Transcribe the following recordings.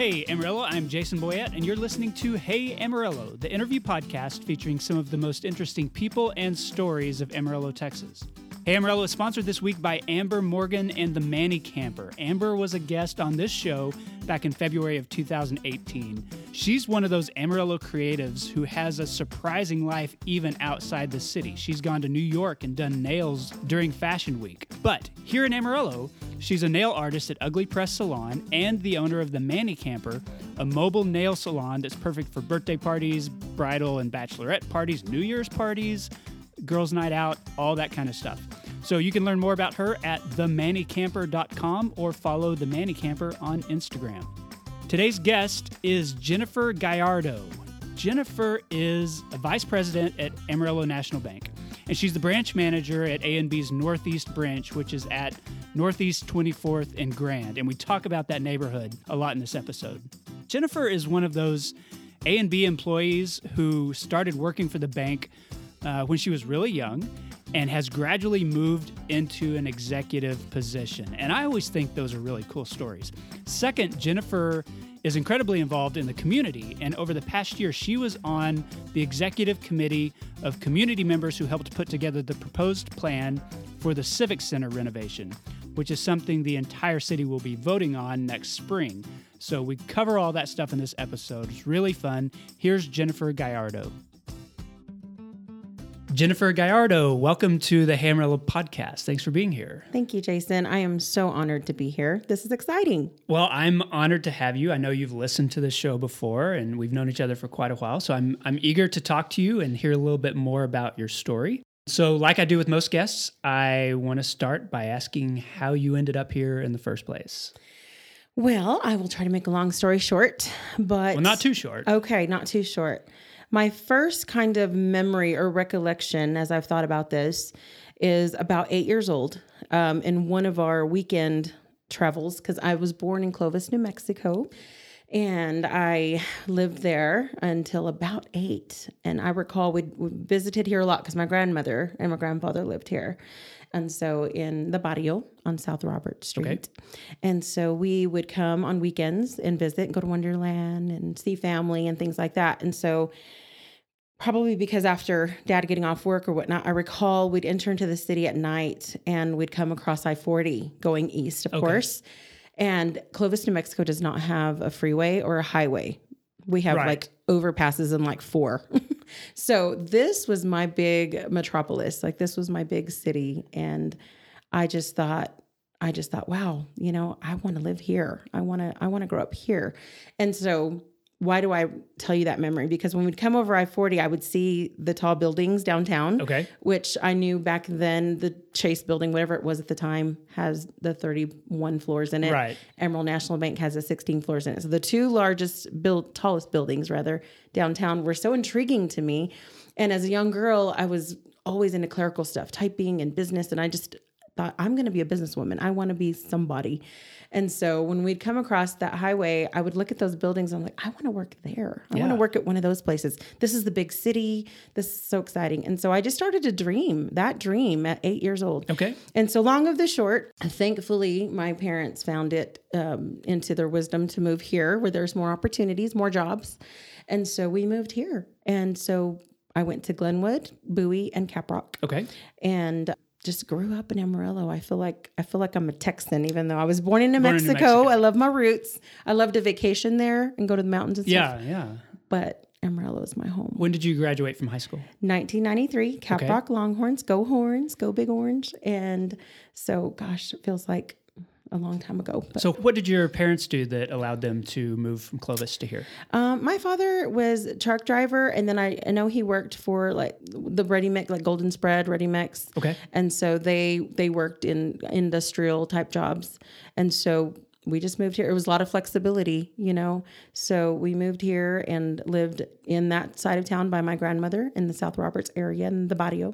Hey Amarillo, I'm Jason Boyette, and you're listening to Hey Amarillo, the interview podcast featuring some of the most interesting people and stories of Amarillo, Texas. Hey Amarillo is sponsored this week by Amber Morgan and the Manny Camper. Amber was a guest on this show back in February of 2018. She's one of those Amarillo creatives who has a surprising life even outside the city. She's gone to New York and done nails during Fashion Week. But here in Amarillo, she's a nail artist at Ugly Press Salon and the owner of the Manny Camper, a mobile nail salon that's perfect for birthday parties, bridal and bachelorette parties, New Year's parties, girls' night out, all that kind of stuff. So you can learn more about her at themannycamper.com or follow the Manny Camper on Instagram. Today's guest is Jennifer Gallardo. Jennifer is a vice president at Amarillo National Bank, and she's the branch manager at ANB's Northeast branch, which is at Northeast 24th and Grand. And we talk about that neighborhood a lot in this episode. Jennifer is one of those ANB employees who started working for the bank uh, when she was really young and has gradually moved into an executive position. And I always think those are really cool stories. Second, Jennifer is incredibly involved in the community. And over the past year, she was on the executive committee of community members who helped put together the proposed plan for the Civic Center renovation, which is something the entire city will be voting on next spring. So we cover all that stuff in this episode. It's really fun. Here's Jennifer Gallardo. Jennifer Gallardo, welcome to the Hey Amarillo podcast. Thanks for being here. Thank you, Jason. I am so honored to be here. This is exciting. Well, I'm honored to have you. I know you've listened to this show before and we've known each other for quite a while. So I'm I'm eager to talk to you and hear a little bit more about your story. So, like I do with most guests, I want to start by asking how you ended up here in the first place. Well, I will try to make a long story short, but Well, not too short. Okay, not too short. My first kind of memory or recollection, as I've thought about this, is about eight years old um, in one of our weekend travels, because I was born in Clovis, New Mexico. And I lived there until about eight. And I recall we visited here a lot because my grandmother and my grandfather lived here. And so in the Barrio on South Robert Street. Okay. And so we would come on weekends and visit and go to Wonderland and see family and things like that. And so probably because after dad getting off work or whatnot, I recall we'd enter into the city at night and we'd come across I 40 going east, of Okay. course. And Clovis, New Mexico does not have a freeway or a highway. We have Right. like overpasses in like four. so this was my big metropolis. Like this was my big city. And I just thought, I just thought, wow, you know, I want to live here. I want to, I want to grow up here. And so why do I tell you that memory? Because when we'd come over I 40, I would see the tall buildings downtown, Okay. which I knew back then the Chase building, whatever it was at the time, has the 31 floors in it. Right. Amarillo National Bank has the 16 floors in it. So the two largest, build, tallest buildings, rather, downtown were so intriguing to me. And as a young girl, I was always into clerical stuff, typing and business. And I just thought, I'm going to be a businesswoman. I want to be somebody. And so when we'd come across that highway, I would look at those buildings. I'm like, I want to work there. I want to work at one of those places. This is the big city. This is so exciting. And so I just started to dream that dream at eight years old. Okay. And so long of the short, thankfully, my parents found it um, into their wisdom to move here where there's more opportunities, more jobs. And so we moved here. And so I went to Glenwood, Bowie, and Caprock Okay. and just grew up in Amarillo. I feel like I feel like I'm a Texan, even though I was born in New, Born in New Mexico. Mexico. I love my roots. I love to vacation there and go to the mountains and stuff. Yeah. Yeah. But Amarillo is my home. When did you graduate from high school? 1993, Caprock Longhorns, go Horns, go Big Orange. And so, gosh, it feels like a long time ago. But So, what did your parents do that allowed them to move from Clovis to here? um, my father was a truck driver, and then I, I know he worked for like the Ready Mix, like Golden Spread, Ready Mix. Okay. And so they they worked in industrial type jobs, and so we just moved here. It was a lot of flexibility, you know. So we moved here and lived in that side of town by my grandmother in the South Roberts area in the Barrio.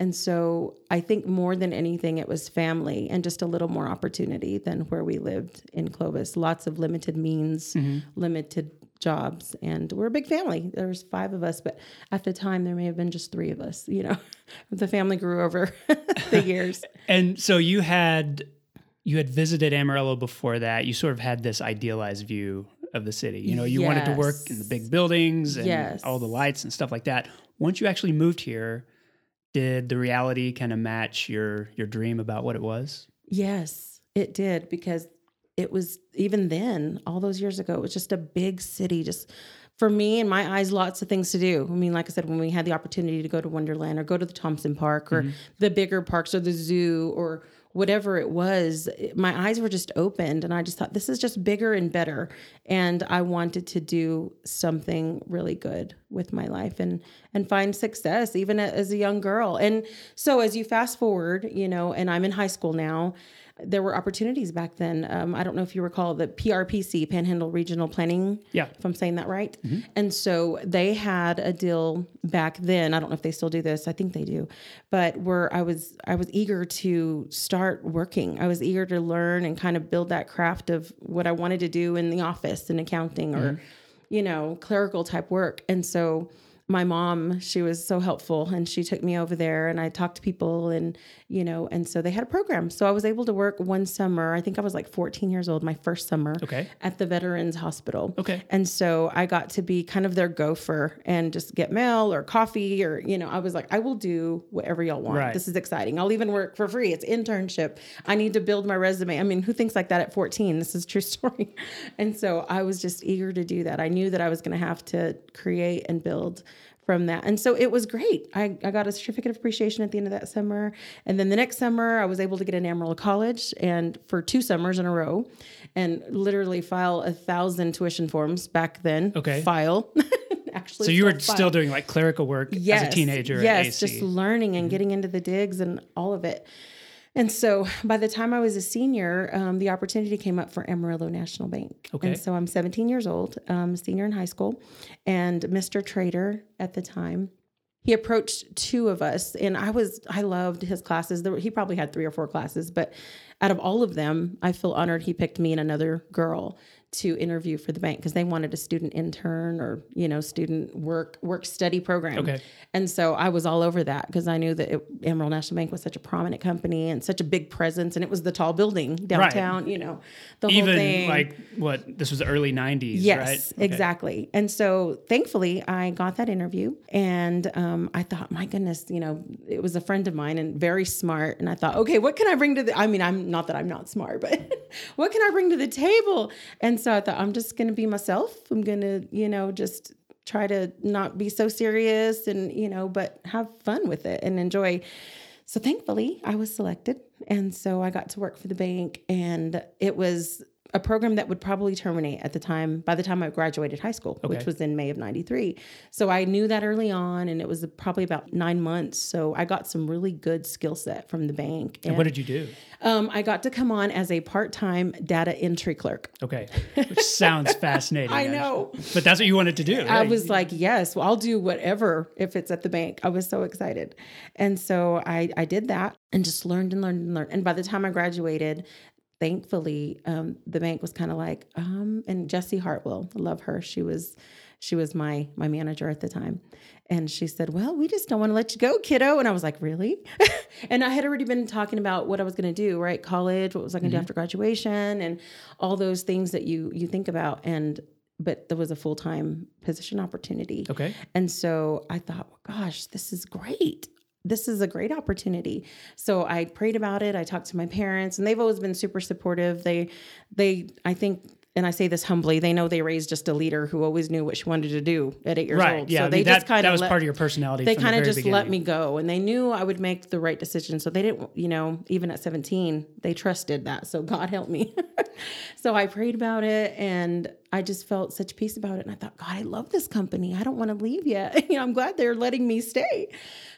And so I think more than anything, it was family and just a little more opportunity than where we lived in Clovis. Lots of limited means, mm-hmm. limited jobs, and we're a big family. There was five of us, but at the time there may have been just three of us. You know, the family grew over the years. And so you had you had visited Amarillo before that. You sort of had this idealized view of the city. You know, you wanted to work in the big buildings and Yes. all the lights and stuff like that. Once you actually moved here, did the reality kind of match your your dream about what it was? Yes, it did because it was even then, all those years ago, it was just a big city. Just for me, in my eyes, lots of things to do. I mean, like I said, when we had the opportunity to go to Wonderland or go to the Thompson Park or mm-hmm. the bigger parks or the zoo or whatever it was, my eyes were just opened and I just thought, this is just bigger and better. And I wanted to do something really good with my life and and find success even as a young girl. And so as you fast forward, you know, and I'm in high school now, there were opportunities back then. Um, I don't know if you recall the PRPC, Panhandle Regional Planning. Yeah. If I'm saying that right. And so they had a deal back then. I don't know if they still do this. I think they do. But where I was I was eager to start working. I was eager to learn and kind of build that craft of what I wanted to do in the office in accounting or, you know, clerical type work. And so my mom, she was so helpful and she took me over there and I talked to people and, you know, and so they had a program. So I was able to work one summer. I think I was like 14 years old, my first summer Okay. at the Veterans Hospital. Okay. And so I got to be kind of their gopher and just get mail or coffee or, you know, I was like, I will do whatever y'all want. Right. This is exciting. I'll even work for free. It's internship. I need to build my resume. I mean, who thinks like that at 14? This is a true story. And so I was just eager to do that. I knew that I was going to have to create and build from that. And so it was great. I, I got a certificate of appreciation at the end of that summer. And then the next summer, I was able to get an Amarillo College and for two summers in a row and literally file a thousand tuition forms back then. Okay. File. Actually, So you were file. still doing like clerical work as a teenager Yes, just learning and mm-hmm. getting into the digs and all of it. And so by the time I was a senior, um, the opportunity came up for Amarillo National Bank. Okay. And so I'm 17 years old, um, senior in high school. And Mr. Trader at the time, he approached two of us and I was, I loved his classes. There were, he probably had three or four classes, but out of all of them, I feel honored he picked me and another girl to interview for the bank because they wanted a student intern or you know student work work study program Okay. and so I was all over that because I knew that it, Amarillo National Bank was such a prominent company and such a big presence, and it was the tall building downtown. You know, the whole Even thing. like what this was the early '90s, Yes, right? Okay. exactly. And so thankfully, I got that interview, and um, I thought, my goodness, you know, it was a friend of mine and very smart. And I thought, okay, what can I bring to the? I mean, I'm not that I'm not smart, but what can I bring to the table? And so I thought, I'm just going to be myself. I'm going to, you know, just try to not be so serious and you know, but have fun with it and enjoy. So thankfully, I was selected. And so I got to work for the bank, and it was a program that would probably terminate at the time, by the time I graduated high school, Okay. which was in May of 93. So I knew that early on, and it was probably about nine months. So I got some really good skill set from the bank. And what did you do? um, I got to come on as a part time data entry clerk. Okay, which sounds fascinating. I know. but that's what you wanted to do. I was like, yes, well, I'll do whatever if it's at the bank. I was so excited. And so I, I did that and just learned and learned and learned. And by the time I graduated, thankfully, um, the bank was kind of like, um, and Jessie Hartwell, love her. She was, she was my, my manager at the time. And she said, well, we just don't want to let you go, kiddo. And I was like, really? and I had already been talking about what I was going to do, right? College, what was I going to do after graduation and all those things that you, you think about. And, but there was a full-time position opportunity. okay. And so I thought, well, gosh, this is great. This is a great opportunity. So I prayed about it. I talked to my parents, and they've always been super supportive. They, they, I think, and I say this humbly, they know they raised just a leader who always knew what she wanted to do at eight years Right. old. Yeah. so I they mean, just that, kind that of was let, part of your personality. they from the kind of just let me go, and they knew I would make the right decision. So they didn't, you know, even at seventeen, they trusted that. So God help me. so I prayed about it, and I just felt such peace about it. And I thought, God, I love this company. I don't want to leave yet. you know, I'm glad they're letting me stay.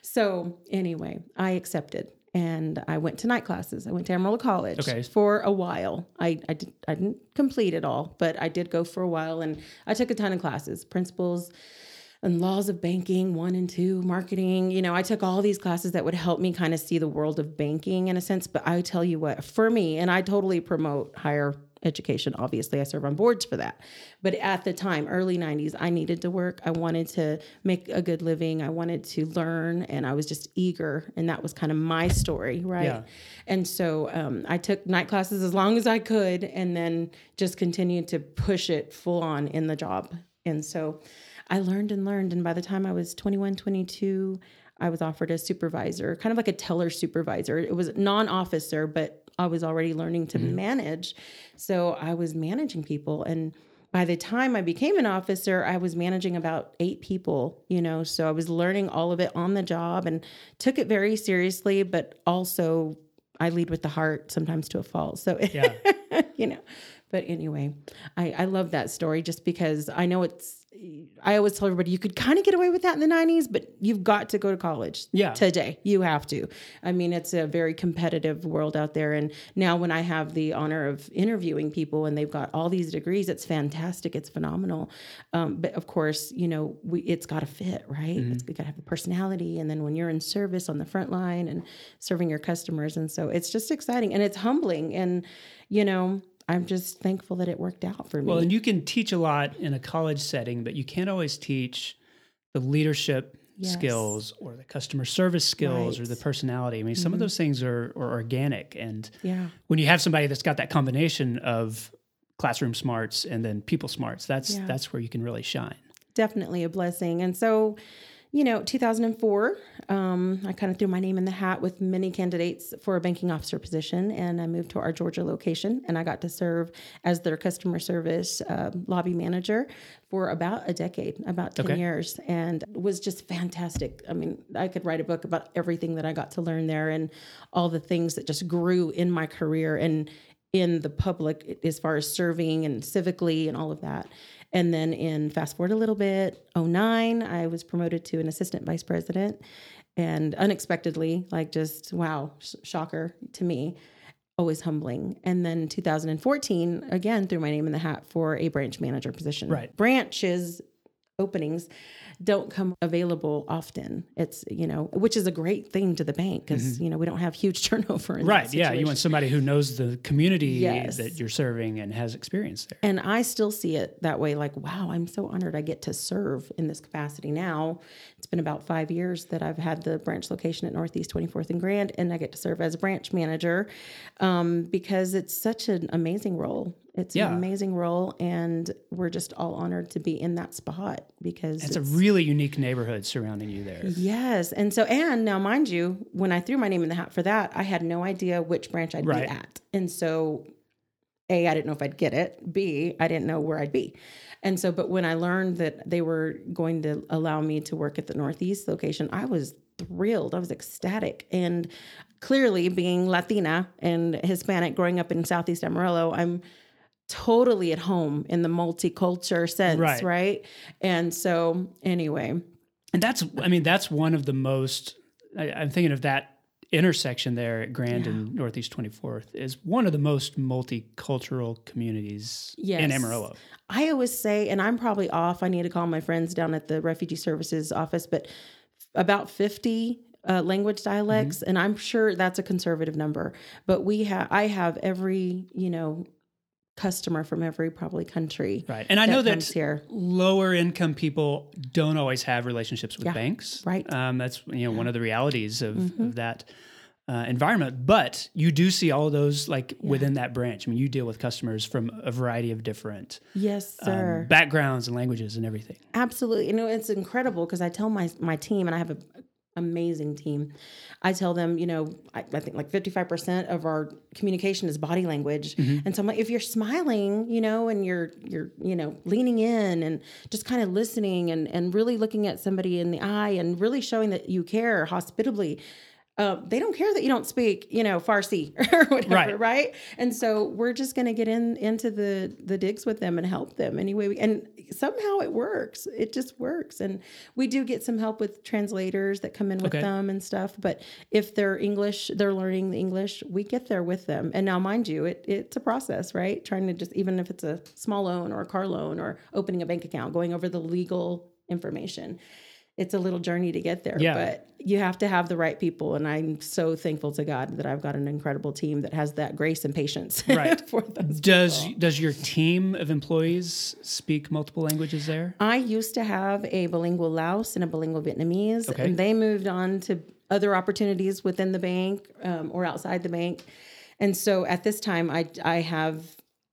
So anyway, I accepted. And I went to night classes. I went to Amarillo College Okay. for a while. I, I, did, I didn't complete it all, but I did go for a while. And I took a ton of classes, principles, and laws of banking one and two marketing you know i took all these classes that would help me kind of see the world of banking in a sense but i tell you what for me and i totally promote higher education. Obviously, I serve on boards for that. But at the time, early 90s, I needed to work. I wanted to make a good living. I wanted to learn, and I was just eager. And that was kind of my story, right? Yeah. And so um, I took night classes as long as I could, and then just continued to push it full on in the job. And so I learned and learned. And by the time I was 21, 22, I was offered a supervisor, kind of like a teller supervisor. It was non officer, but I was already learning to mm-hmm. manage. So I was managing people. And by the time I became an officer, I was managing about eight people, you know. So I was learning all of it on the job and took it very seriously, but also I lead with the heart sometimes to a fault. So, Yeah. you know, but anyway, I, I love that story just because I know it's, I always tell everybody you could kind of get away with that in the 90s, but you've got to go to college Yeah. today. You have to. I mean, it's a very competitive world out there. And now, when I have the honor of interviewing people and they've got all these degrees, it's fantastic. It's phenomenal. Um, but of course, you know, we, it's got to fit, right? It's got to have the personality. And then when you're in service on the front line and serving your customers. And so it's just exciting and it's humbling. And, you know, I'm just thankful that it worked out for me. Well, and you can teach a lot in a college setting, but you can't always teach the leadership Yes. skills or the customer service skills or the personality. I mean, some of mm-hmm. those things are, are organic. And yeah. when you have somebody that's got that combination of classroom smarts and then people smarts, that's Yeah. that's where you can really shine. definitely a blessing. And so, you know, 2004, um, I kind of threw my name in the hat with many candidates for a banking officer position, and I moved to our Georgia location, and I got to serve as their customer service uh, lobby manager for about a decade, about 10 Okay. years, and it was just fantastic. I mean, I could write a book about everything that I got to learn there and all the things that just grew in my career and in the public as far as serving and civically and all of that. And then in fast forward a little bit, 09, I was promoted to an assistant vice president and unexpectedly, like just wow, sh- shocker to me, always humbling. And then 2014, again, threw my name in the hat for a branch manager position. Right. Branches openings don't come available often. It's, you know, which is a great thing to the bank because, you know, we don't have huge turnover. In Mm-hmm. Right. Yeah. You want somebody who knows the community Yes. that you're serving and has experience there. And I still see it that way like, wow, I'm so honored I get to serve in this capacity now. It's been about five years that I've had the branch location at Northeast 24th and Grand, and I get to serve as a branch manager um, because it's such an amazing role. It's Yeah. an amazing role, and we're just all honored to be in that spot because It's a really unique neighborhood surrounding you there. Yes. And so, and now, mind you, when I threw my name in the hat for that, I had no idea which branch I'd Right. be at. And so, A, I didn't know if I'd get it. B, I didn't know where I'd be. And so, but when I learned that they were going to allow me to work at the Northeast location, I was thrilled. I was ecstatic. And clearly, being Latina and Hispanic growing up in Southeast Amarillo, I'm totally at home in the multicultural sense, Right. right? And so, anyway, And that's, I mean, that's one of the most, I, I'm thinking of that intersection there at Grand and Northeast 24th is one of the most multicultural communities in Yes. Amarillo. I always say, and I'm probably off. I need to call my friends down at the Refugee Services office, but about 50 uh, language dialects, Mm-hmm. and I'm sure that's a conservative number. But we have, I have every, you know, customer from every probably country. Right. And I know that here. lower income people don't always have relationships with Yeah, banks. right. Mm-hmm. Um, that's you know one of the realities of, of that uh, environment. But you do see all those like within that branch. I mean, you deal with customers from a variety of different Yes, um, sir. backgrounds and languages and everything. Absolutely. You know, it's incredible because I tell my my team, and I have an amazing team. I tell them, you know, I, I think like 55% of our communication is body language. Mm-hmm. And so I'm like, if you're smiling, you know, and you're you're, you know, leaning in and just kind of listening and and really looking at somebody in the eye and really showing that you care hospitably. Uh, they don't care that you don't speak, you know, Farsi or whatever, Right. right? And so we're just going to get in into the the digs with them and help them any way we and somehow it works. It just works, and we do get some help with translators that come in with Okay. them and stuff. But if they're English, they're learning the English. We get there with them, and now mind you, it it's a process, right? Trying to just even if it's a small loan or a car loan or opening a bank account, going over the legal information. It's a little journey to get there. Yeah. But you have to have the right people. And I'm so thankful to God that I've got an incredible team that has that grace and patience Right. for those Does people. does your team of employees speak multiple languages there? I used to have a bilingual Laos and a bilingual Vietnamese, Okay. and they moved on to other opportunities within the bank um, or outside the bank. And so at this time, I I have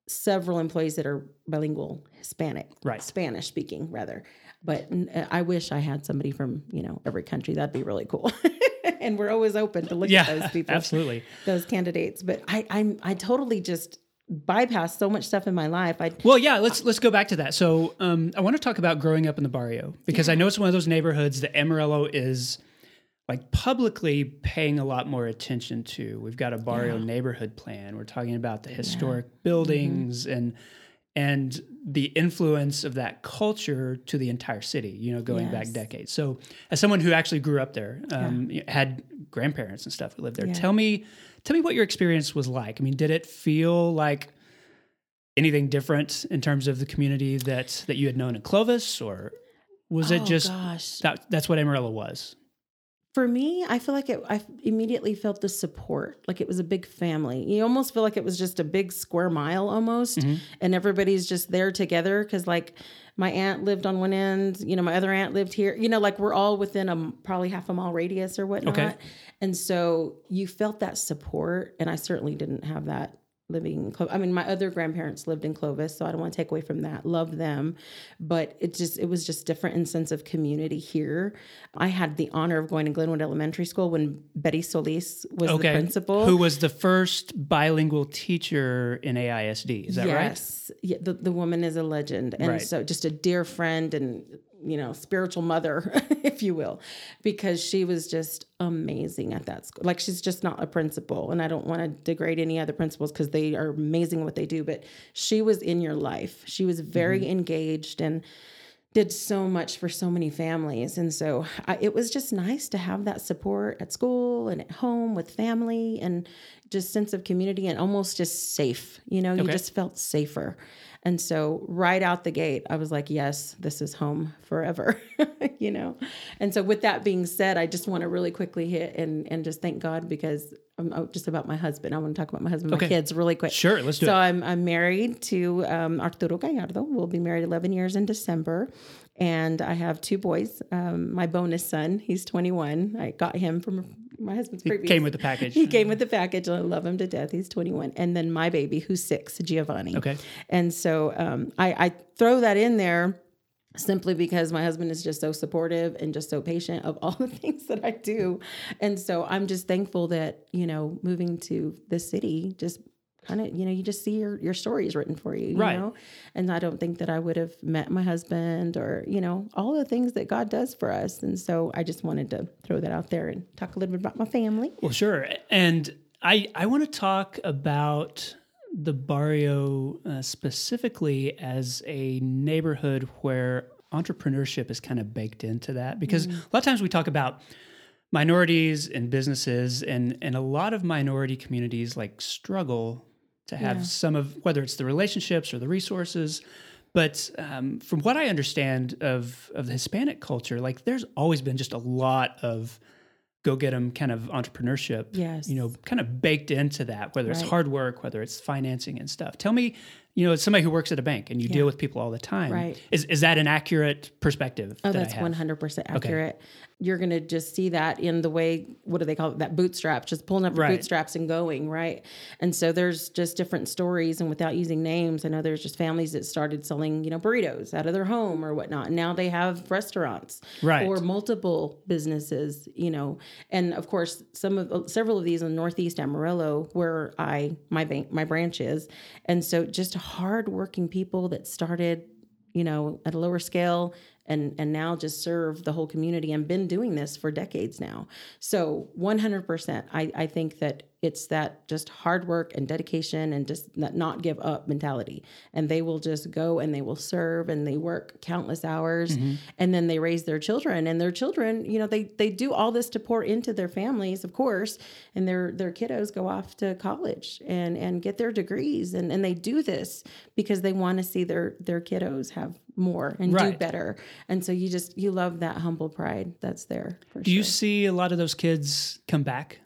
several employees that are bilingual Hispanic, Right. Spanish speaking rather. But I wish I had somebody from you know every country. That'd be really cool. and we're always open to look Yeah, at those people absolutely. those candidates. But I I'm I totally just bypass so much stuff in my life. I Well, yeah, let's let's go back to that. So, um, I want to talk about growing up in the barrio because I know it's one of those neighborhoods that Amarillo is like publicly paying a lot more attention to. We've got a barrio neighborhood plan. We're talking about the historic buildings and and the influence of that culture to the entire city. You know, going back decades. So, as someone who actually grew up there, um, had grandparents and stuff who lived there, Yeah. tell me tell me what your experience was like. I mean, did it feel like anything different in terms of the community that that you had known in Clovis, or was it Oh, just gosh. that that's what Amarillo was? For me, I feel like it, I immediately felt the support, like it was a big family. You almost feel like it was just a big square mile almost, Mm-hmm. and everybody's just there together. Because like my aunt lived on one end, you know, my other aunt lived here. You know, like we're all within a probably half a mile radius or whatnot. Okay. And so you felt that support, and I certainly didn't have that living in Clovis. I mean, my other grandparents lived in Clovis, so I don't want to take away from that. Love them, but it just it was just different in sense of community here. I had the honor of going to Glenwood Elementary School when Betty Solis was the principal. Who was the first bilingual teacher in AISD? Is that right? yes. Yeah, the, the woman is a legend. And Right. so just a dear friend and, you know, spiritual mother, if you will, because she was just amazing at that school. Like she's just not a principal. And I don't want to degrade any other principals because they are amazing what they do, but she was in your life. She was very Mm-hmm. engaged and did so much for so many families. And so I, it was just nice to have that support at school and at home with family and just sense of community and almost just safe. You know, you just felt safer. And so right out the gate, I was like, yes, this is home forever, you know? And so with that being said, I just want to really quickly hit and, and just thank God because I'm oh, just about my husband. I want to talk about my husband, Okay. my kids really quick. Sure, let's do so it. I'm I'm married to um, Arturo Gallardo. We'll be married 11 years in December, and I have two boys. Um, my bonus son, he's 21. I got him from my husband's previous. Came with the package. He came with the package, and I love him to death. He's 21, and then my baby, who's six, Giovanni. Okay. And so um, I, I throw that in there simply because my husband is just so supportive and just so patient of all the things that I do. And so I'm just thankful that, you know, moving to this city just kind of, you know, you just see your, your stories written for you, you Right. know? And I don't think that I would have met my husband or, you know, all the things that God does for us. And so I just wanted to throw that out there and talk a little bit about my family. Well, sure. And I I want to talk about the barrio uh, specifically as a neighborhood where entrepreneurship is kind of baked into that because a lot of times we talk about minorities and businesses and and a lot of minority communities like struggle to have Yeah. some of whether it's the relationships or the resources. But um, from what i understand of of the hispanic culture like there's always been just a lot of go get them kind of entrepreneurship Yes. you know kind of baked into that whether it's hard work whether it's financing and stuff. Tell me you know as somebody who works at a bank and you deal with people all the time Right. is, is that an accurate perspective Oh, that one hundred percent accurate. one hundred You're gonna just see that in the way. What do they call it? That bootstrap, just pulling up the Right. bootstraps and going right. And so there's just different stories, and without using names, I know there's just families that started selling, you know, burritos out of their home or whatnot. And now they have restaurants, Right. or multiple businesses, you know. And of course, some of several of these in Northeast Amarillo, where I my bank my branch is, and so just hardworking people that started you know, at a lower scale and and now just serve the whole community and been doing this for decades now. So 100%, I, I think that it's that just hard work and dedication and just that not give up mentality. And they will just go and they will serve and they work countless hours mm-hmm. and then they raise their children and their children, you know, they they do all this to pour into their families, of course, and their their kiddos go off to college and and get their degrees and and they do this because they want to see their their kiddos have more and do better. And so you just you love that humble pride that's there. For Do you see a lot of those kids come back?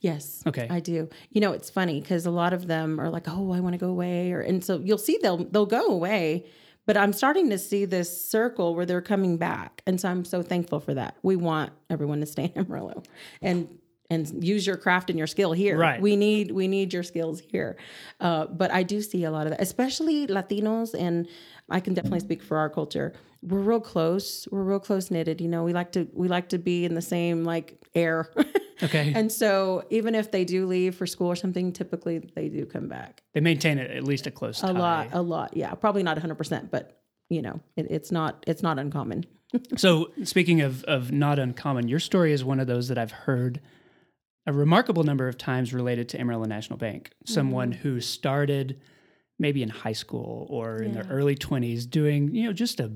Yes. Okay. I do. You know, it's funny because a lot of them are like, "Oh, I want to go away," or and so you'll see they'll they'll go away. But I'm starting to see this circle where they're coming back, and so I'm so thankful for that. We want everyone to stay in Amarillo, and and use your craft and your skill here. Right. We need we need your skills here. Uh, but I do see a lot of that, especially Latinos, and I can definitely speak for our culture. We're real close. We're real close knitted. You know, we like to we like to be in the same like air. Okay. And so even if they do leave for school or something, typically they do come back. they maintain it at least a close tie. A lot, a lot. Yeah, probably not 100%, but you know, it, it's not it's not uncommon. So speaking of of not uncommon, your story is one of those that I've heard a remarkable number of times related to Amarillo National Bank. Someone mm-hmm. who started maybe in high school or in their early 20s doing, you know, just a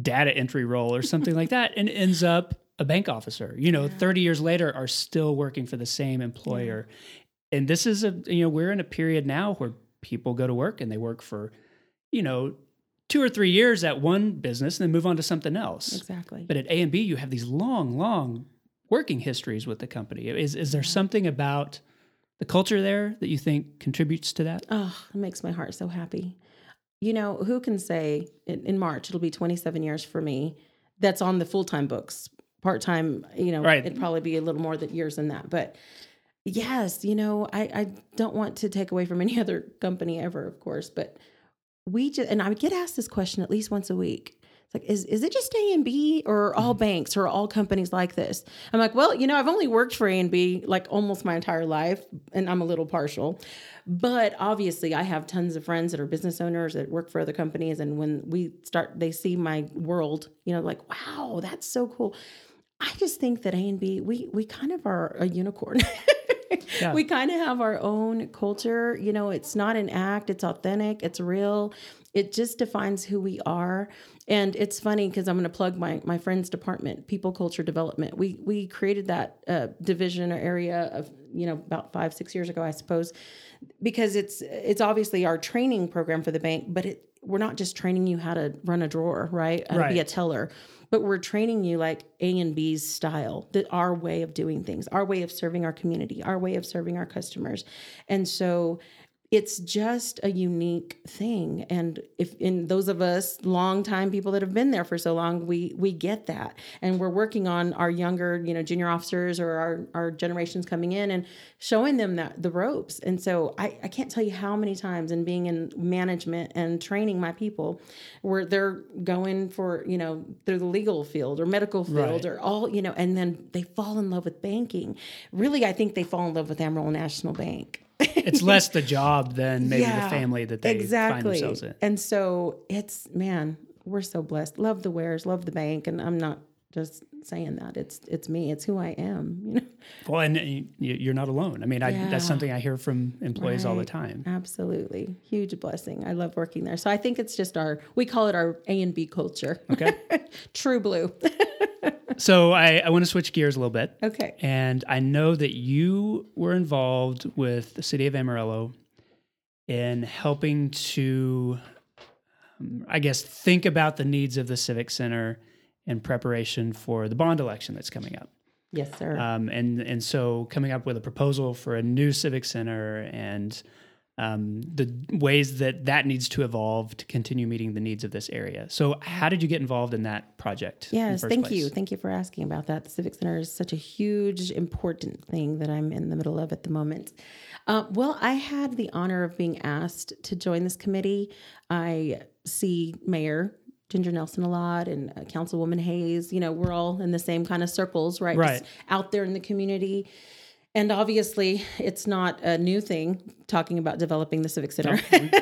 data entry role or something like that and ends up a bank officer. You know, 30 years later are still working for the same employer. And this is a you know, we're in a period now where people go to work and they work for, you know, two or three years at one business and then move on to something else. Exactly. But at A and B, you have these long, long working histories with the company. Is is there something about the culture there that you think contributes to that? Oh, it makes my heart so happy. You know, who can say in, in March it'll be 27 years for me that's on the full-time books. Part-time, you know, Right. it'd probably be a little more than years than that. But yes, you know, I, I don't want to take away from any other company ever, of course, but we just and I get asked this question at least once a week. It's like, is, is it just A and B or all mm-hmm. banks or all companies like this? I'm like, well, you know, I've only worked for A and B like almost my entire life, and I'm a little partial. But obviously, I have tons of friends that are business owners that work for other companies, and when we start, they see my world, you know, like, wow, that's so cool. I just think that A and B, we we kind of are a unicorn. Yeah. We kind of have our own culture. You know, it's not an act, it's authentic, it's real. It just defines who we are. And it's funny because I'm going to plug my my friend's department, people culture development. We we created that uh, division or area of you know about five six years ago, I suppose, because it's it's obviously our training program for the bank, but it we're not just training you how to run a drawer, right? How to be a teller, but we're training you like A and B's style, that our way of doing things, our way of serving our community, our way of serving our customers. And so it's just a unique thing. And if in those of us long time people that have been there for so long we we get that. And we're working on our younger you know junior officers or our our generations coming in and showing them that the ropes. And so i i can't tell you how many times in being in management and training my people where they're going for you know through the legal field or medical field Right. or all you know and then they fall in love with banking. Really i think they fall in love with amarillo national bank It's less the job than maybe the family that they find themselves in. and so it's man, we're so blessed. Love the Wares, love the bank, and I'm not just saying that. It's it's me. It's who I am. You know, Well, and uh, you- you're not alone. I mean, I, Yeah. that's something I hear from employees all the time. absolutely huge blessing. I love working there. So I think it's just our we call it our A and B culture. Okay. True blue. So I, I want to switch gears a little bit. okay. And I know that you were involved with the city of Amarillo in helping to, um, I guess, think about the needs of the Civic Center in preparation for the bond election that's coming up. Yes, sir. Um, and and so coming up with a proposal for a new civic center and um, the ways that that needs to evolve to continue meeting the needs of this area. So, how did you get involved in that project? Yes, thank place? you. Thank you for asking about that. The Civic Center is such a huge, important thing that I'm in the middle of at the moment. Uh, well, I had the honor of being asked to join this committee. I see Mayor Ginger Nelson a lot and uh, Councilwoman Hays. You know, we're all in the same kind of circles, right? Right. Just out there in the community. And obviously, it's not a new thing talking about developing the Civic Center. Mm-hmm.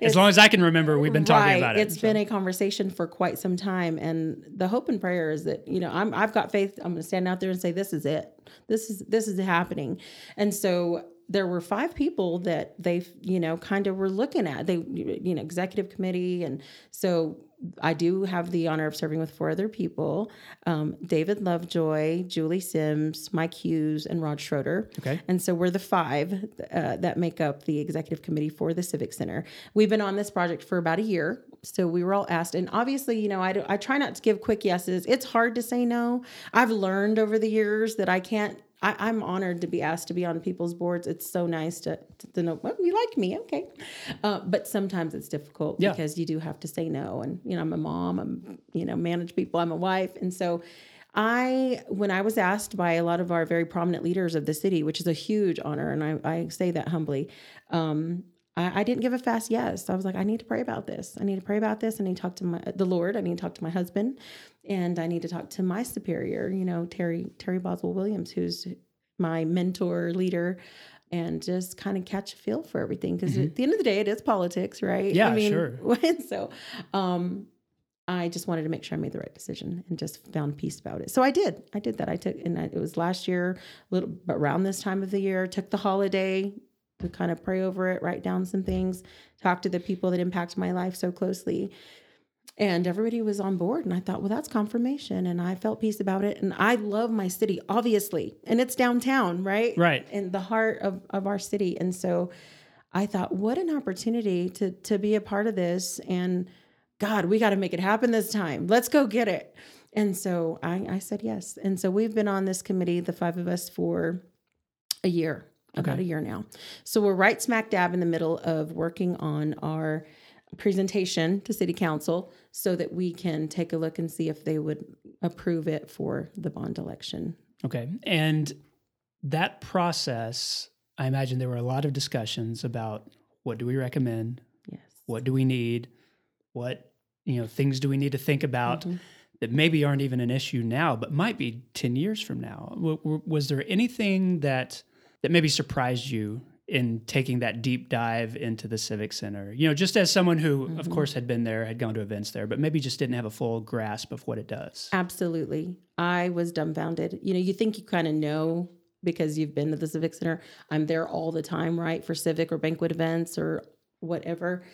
as long as I can remember, we've been talking right. about it. It's been a conversation for quite some time, and the hope and prayer is that you know I'm I've got faith. I'm going to stand out there and say this is it. This is this is happening, and so there were five people that they you know kind of were looking at they you know executive committee and so I do have the honor of serving with four other people um, David Lovejoy, Julie Sims, Mike Hughes, and Rod Schroeder. Okay. And so we're the five uh, that make up the executive committee for the Civic Center. We've been on this project for about a year. So we were all asked. And obviously, you know, I, do, I try not to give quick yeses. It's hard to say no. I've learned over the years that I can't I, am honored to be asked to be on people's boards. It's so nice to, to, to know, well, you like me, okay. Uh, but sometimes it's difficult Yeah. because you do have to say no. And, you know, I'm a mom, I'm, you know, manage people, I'm a wife. And so I, when I was asked by a lot of our very prominent leaders of the city, which is a huge honor, and I, I say that humbly, um, I, I didn't give a fast yes. I was like, I need to pray about this. I need to pray about this. I need to talk to my the Lord. I need to talk to my husband, and I need to talk to my superior. You know, Terry Terry Boswell Williams, who's my mentor leader, and just kind of catch a feel for everything. Because at the end of the day, it is politics, right? Yeah, I mean, sure. so, um, I just wanted to make sure I made the right decision and just found peace about it. So I did. I did that. I took, and I, it was last year, a little around this time of the year. Took the holiday to kind of pray over it, write down some things, talk to the people that impact my life so closely. And everybody was on board. And I thought, well, that's confirmation. And I felt peace about it. And I love my city, obviously. And it's downtown, right? Right. In the heart of, of our city. And so I thought, what an opportunity to to be a part of this. And God, we got to make it happen this time. Let's go get it. And so I, I said yes. And so we've been on this committee, the five of us, for a year, about Okay. a year now. So we're right smack dab in the middle of working on our presentation to city council so that we can take a look and see if they would approve it for the bond election. Okay. And that process, I imagine there were a lot of discussions about what do we recommend? Yes. What do we need? What, you know, things do we need to think about Mhm. that maybe aren't even an issue now, but might be 10 years from now? W- w- was there anything that that maybe surprised you in taking that deep dive into the Civic Center? You know, just as someone who, of course, had been there, had gone to events there, but maybe just didn't have a full grasp of what it does. Absolutely. I was dumbfounded. You know, you think you kind of know because you've been to the Civic Center. I'm there all the time, right? For civic or banquet events or whatever.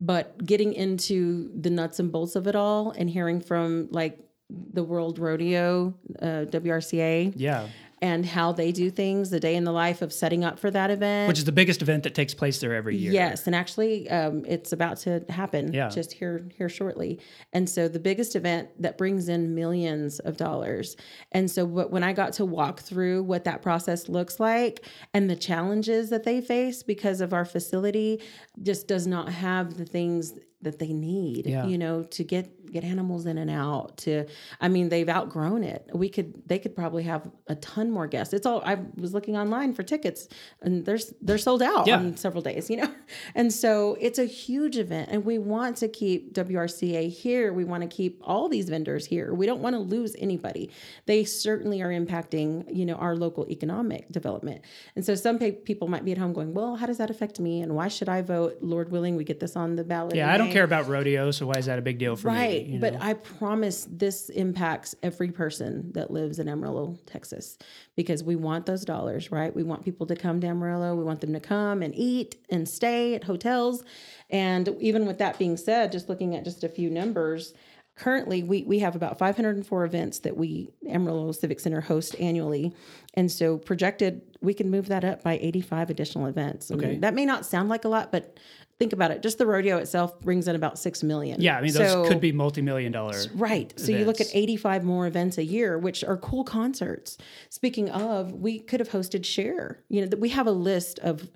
But getting into the nuts and bolts of it all and hearing from like the World Rodeo, uh, WRCA, Yeah, and how they do things, the day in the life of setting up for that event. which is the biggest event that takes place there every year. Yes, and actually, um, it's about to happen Yeah. just here here shortly. And so, the biggest event that brings in millions of dollars. And so, but when I got to walk through what that process looks like and the challenges that they face because of our facility, just does not have the things that they need. Yeah. You know, to get get animals in and out. To, I mean, they've outgrown it. We could they could probably have a ton more guests. It's all. I was looking online for tickets, and there's they're sold out Yeah. on several days, you know? And so it's a huge event and we want to keep WRCA here. We want to keep all these vendors here. We don't want to lose anybody. They certainly are impacting, you know, our local economic development. And so some pe- people might be at home going, well, how does that affect me? And why should I vote? Lord willing, we get this on the ballot. Yeah, I don't May. care about rodeo, so why is that a big deal for Right. me? you but know? I promise this impacts every person that lives in Amarillo, Texas, because we want those dollars, right? We want people to come to Amarillo. We want them to come and eat and stay at hotels. And even with that being said, just looking at just a few numbers, currently we, we have about 504 events that we Amarillo Civic Center hosts annually. And so projected, we can move that up by 85 additional events. I mean, Okay. that may not sound like a lot, but think about it. Just the rodeo itself brings in about 6 million. yeah, I mean those So- could be multi-million dollar. Right. So you look at 85 more events a year, which are cool concerts. Speaking of, we could have hosted Cher. You know, that we have a list of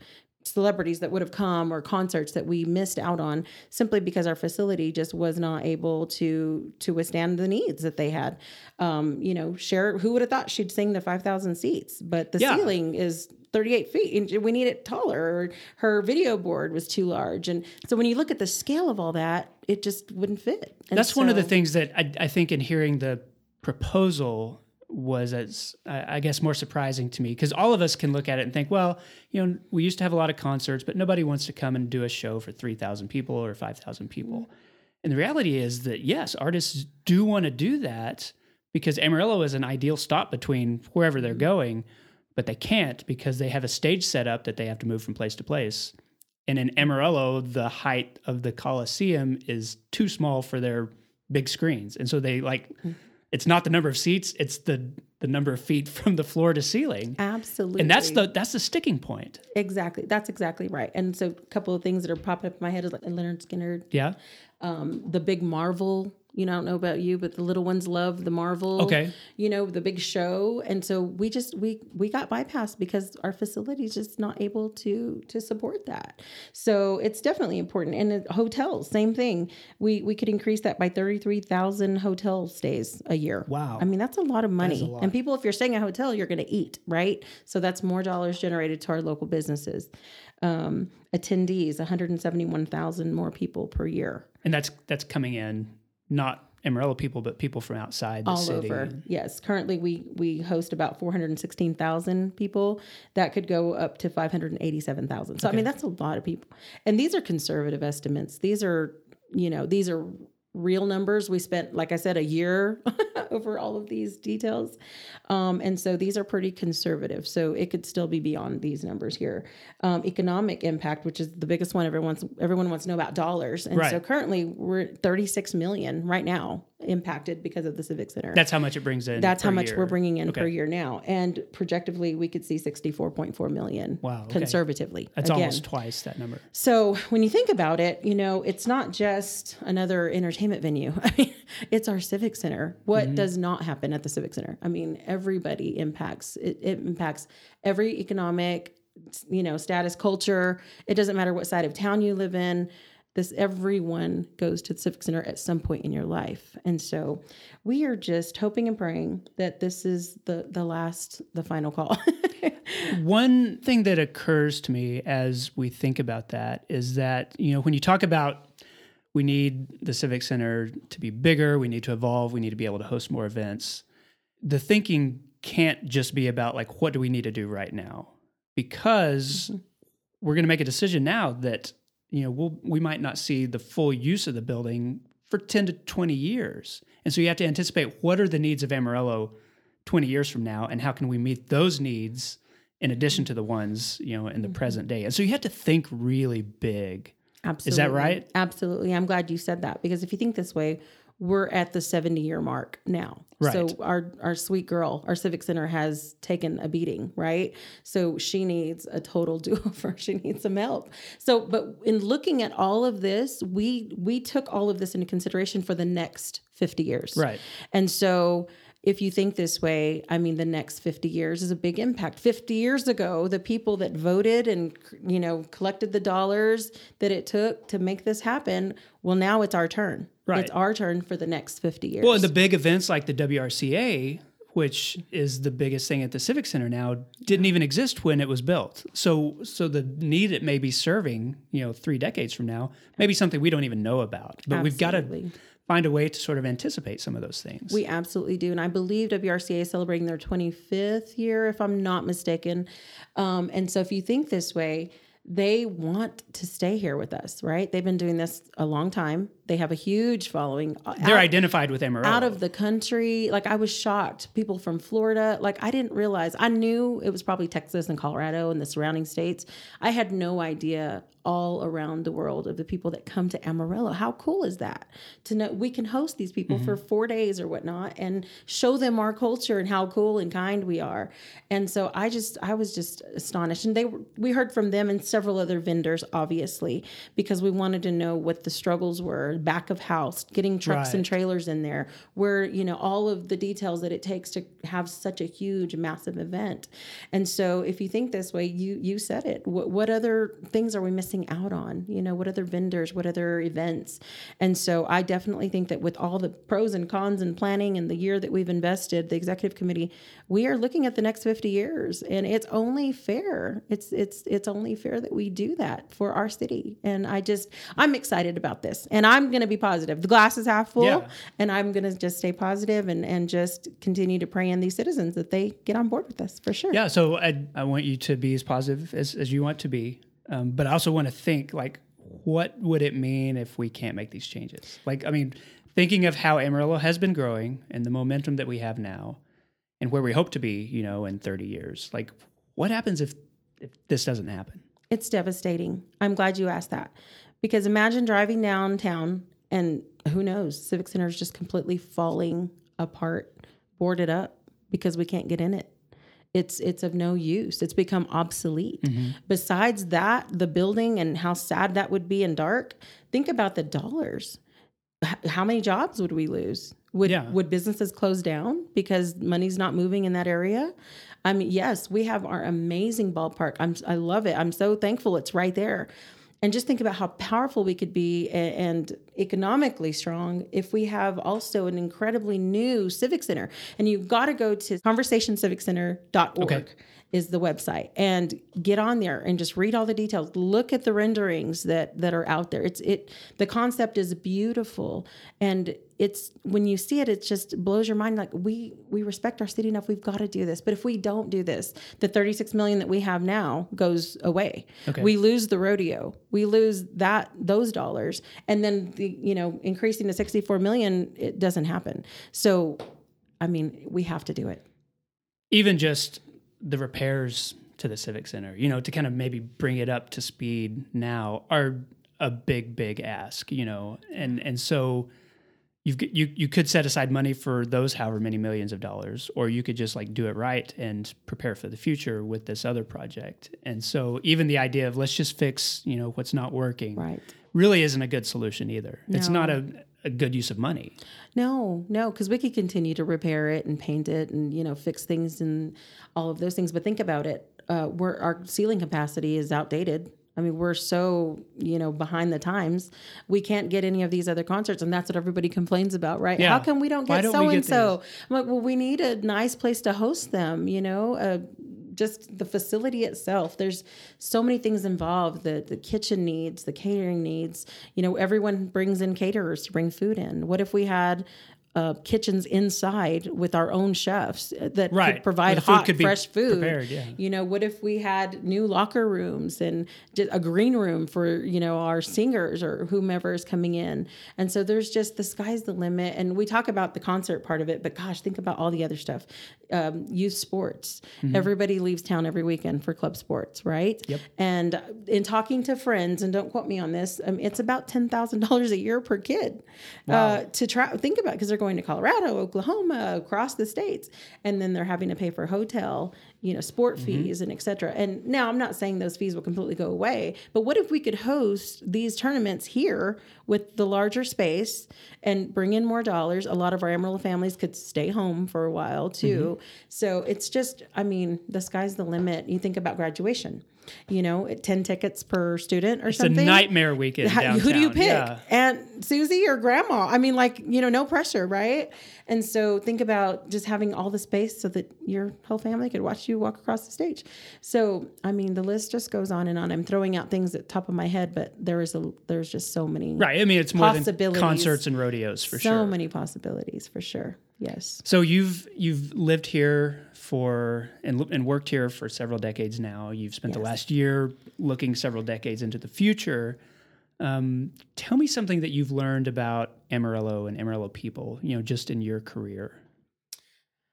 celebrities that would have come or concerts that we missed out on simply because our facility just was not able to to withstand the needs that they had. Um, you know, Cher, who would have thought she'd sing the 5,000 seats, but the Yeah. ceiling is 38 feet and we need it taller. Or her video board was too large. And so when you look at the scale of all that it just wouldn't fit. And That's one of the things that I, I think in hearing the proposal was as I I guess more surprising to me because all of us can look at it and think, well, you know, we used to have a lot of concerts, but nobody wants to come and do a show for three thousand people or five thousand people. Mm-hmm. And the reality is that yes, artists do want to do that because Amarillo is an ideal stop between wherever they're mm-hmm. going, but they can't because they have a stage set up that they have to move from place to place. And in Amarillo, the height of the Coliseum is too small for their big screens. And so they like it's not the number of seats, it's the the number of feet from the floor to ceiling. Absolutely. And that's the that's the sticking point. exactly that's exactly right. And so a couple of things that are popping up in my head is like Lynyrd Skynyrd, Yeah. um, the big Marvel. You know, I don't know about you, but the little ones love the Marvel. Okay. You know, the big show, and so we just we we got bypassed because our facility is just not able to to support that. So it's definitely important. And hotels, same thing. We we could increase that by thirty three thousand hotel stays a year. Wow. I mean, that's a lot of money. lot. And people, if you're staying at a hotel, you're going to eat, right? So that's more dollars generated to our local businesses. Um, attendees, 171,000 more people per year. And that's that's coming in not Amarillo people, but people from outside the all city. over. Yes, currently we we host about 416,000 people. That could go up to 587,000. So I mean that's a lot of people. And these are conservative estimates. These are, you know, these are real numbers. We spent like I said a year over all of these details. Um, and so these are pretty conservative. So it could still be beyond these numbers here. Um, economic impact, which is the biggest one everyone's everyone wants to know about dollars. And so currently we're at 36 million right now impacted because of the Civic Center. That's how much it brings in. That's how much year. we're bringing in per year now. And projectively, we could see 64.4 million Wow, okay. conservatively. That's again. almost twice that number. So when you think about it, you know, it's not just another entertainment venue. I mean, it's our civic center. What Mm-hmm. does not happen at the civic center? I mean, everybody impacts. It, it impacts every economic, you know, status, culture. It doesn't matter what side of town you live in. This everyone goes to the civic center at some point in your life, and so we are just hoping and praying that this is the the last, the final call. One thing that occurs to me as we think about that is that, you know, when you talk about we need the Civic Center to be bigger, we need to evolve, we need to be able to host more events, the thinking can't just be about like, what do we need to do right now? Because mm-hmm. we're going to make a decision now that, you know, we'll, we might not see the full use of the building for 10 to 20 years. And so you have to anticipate what are the needs of Amarillo 20 years from now and how can we meet those needs in addition to the ones you know in the mm-hmm. present day? And so you have to think really big Absolutely. Is that right? Absolutely. I'm glad you said that because if you think this way, we're at the 70 year mark now. Right. So our our sweet girl, our civic center has taken a beating, right? So she needs a total do-over. She needs some help. So but in looking at all of this, we we took all of this into consideration for the next 50 years. Right. And so if you think this way, I mean, the next 50 years is a big impact. 50 years ago, the people that voted and, you know, collected the dollars that it took to make this happen, well, now it's our turn. Right. It's our turn for the next 50 years. well and the big events like the wrca which is the biggest thing at the civic center now didn't even exist when it was built so so the need it may be serving you know three decades from now may be something we don't even know about but we've got to Absolutely. Find a way to sort of anticipate some of those things We absolutely do. And I believe WRCA is celebrating their 25th year, if I'm not mistaken. Um, and so if you think this way, they want to stay here with us, right? They've been doing this a long time. They have a huge following. they're Out- identified with amarillo out of the country. Like I was shocked. People from Florida, like I didn't realize. I knew it was probably Texas and Colorado and the surrounding states. I had no idea all around the world of the people that come to Amarillo. How cool is that? To know we can host these people for mm-hmm. four days or whatnot and show them our culture and how cool and kind we are. And so I just I was just astonished. And they were, we heard from them and several other vendors, obviously, because we wanted to know what the struggles were, back of house, getting trucks and trailers in there, where you know all of the details that it takes to have such a huge, massive event. And so, if you think this way, you you said it. What, what other things are we missing out on? You know, what other vendors, what other events? And so, I definitely think that with all the pros and cons and planning and the year that we've invested, the executive committee, we are looking at the next fifty years, and it's only fair. It's it's it's only fair that we do that for our city. And I just, I'm excited about this. And I'm going to be positive. The glass is half full. Yeah. And I'm going to just stay positive and, and just continue to pray in these citizens that they get on board with us for sure. Yeah, so I, I want you to be as positive as, as you want to be, um, but I also want to think like, what would it mean if we can't make these changes? Like, I mean, thinking of how Amarillo has been growing and the momentum that we have now, and where we hope to be, you know, in 30 years. Like, what happens if if this doesn't happen? It's devastating. I'm glad you asked that because imagine driving downtown and who knows, Civic Center is just completely falling apart, boarded up because we can't get in it. It's it's of no use. It's become obsolete. Mm-hmm. Besides that, the building and how sad that would be and dark. Think about the dollars. H- how many jobs would we lose? Would Yeah. would businesses close down because money's not moving in that area? I mean, yes, we have our amazing ballpark. I'm I love it. I'm so thankful it's right there. And just think about how powerful we could be a- and economically strong if we have also an incredibly new civic center. And you've got to go to conversationciviccenter.org Okay. is the website and get on there and just read all the details. Look at the renderings that that are out there. It's it the concept is beautiful. And it's when you see it it just blows your mind like we we respect our city enough. We've got to do this. But if we don't do this the 36 million that we have now goes away. Okay. we lose the rodeo. We lose that those dollars. And then the you know increasing to 64 million it doesn't happen. So i mean we have to do it. Even just the repairs to the Civic Center, you know, to kind of maybe bring it up to speed now are a big, big ask, you know, and and so you've you you could set aside money for those however many millions of dollars, or you could just like do it right and prepare for the future with this other project. And so even the idea of let's just fix, you know, what's not working, right really isn't a good solution either. It's not a, a good use of money. No, no, because we could continue to repair it and paint it and you know fix things and all of those things. But think about it: uh, we're our ceiling capacity is outdated. I mean, we're so you know behind the times. We can't get any of these other concerts, and that's what everybody complains about, right? Yeah. How come we don't get so and so? I'm like, well, we need a nice place to host them. You know, uh, just the facility itself. There's so many things involved. The the kitchen needs, the catering needs. You know, everyone brings in caterers to bring food in. What if we had uh, kitchens inside with our own chefs that Right. could provide food hot, could fresh food? prepared, yeah. You know, what if we had new locker rooms and a green room for you know our singers or whomever is coming in? And so there's just the sky's the limit. And we talk about the concert part of it, but gosh, think about all the other stuff. Um, youth sports. Mm-hmm. Everybody leaves town every weekend for club sports, right? Yep. And in talking to friends, and don't quote me on this, um, it's about ten thousand dollars a year per kid uh, to try. Think about because they're going to Colorado, Oklahoma, across the states, and then they're having to pay for hotel, you know, sport mm-hmm. fees and et cetera. And now I'm not saying those fees will completely go away, but what if we could host these tournaments here with the larger space and bring in more dollars? A lot of our Amarillo families could stay home for a while too. Mm-hmm. So it's just, I mean, the sky's the limit. You think about graduation. You know, ten tickets per student or It's something. It's a nightmare weekend. How- who do you pick? Yeah. Aunt Susie or grandma? I mean, like, you know, no pressure, right? And so think about just having all the space so that your whole family could watch you walk across the stage. So, I mean, the list just goes on and on. I'm throwing out things at the top of my head, but there is a there's just so many Right. I mean, it's more than concerts and rodeos for so sure. So many possibilities for sure. Yes. So you've you've lived here for and and worked here for several decades now. You've spent the last year looking several decades into the future. Um, tell me something that you've learned about Amarillo and Amarillo people. You know, just in your career,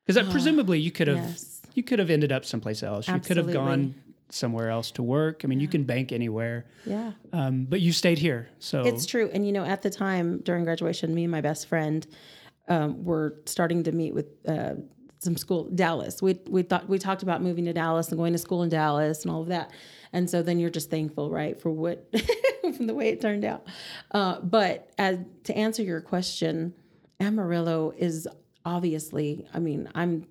because presumably you could have yes. you could have ended up someplace else. You could have gone somewhere else to work. I mean, you can bank anywhere, Yeah. um, but you stayed here. So It's true. And you know, at the time during graduation, me and my best friend um, were starting to meet with uh, some school Dallas. We we thought we talked about moving to Dallas and going to school in Dallas and all of that. And so then you're just thankful, right, for what from the way it turned out. Uh, but as to answer your question, Amarillo is obviously. I mean, I'm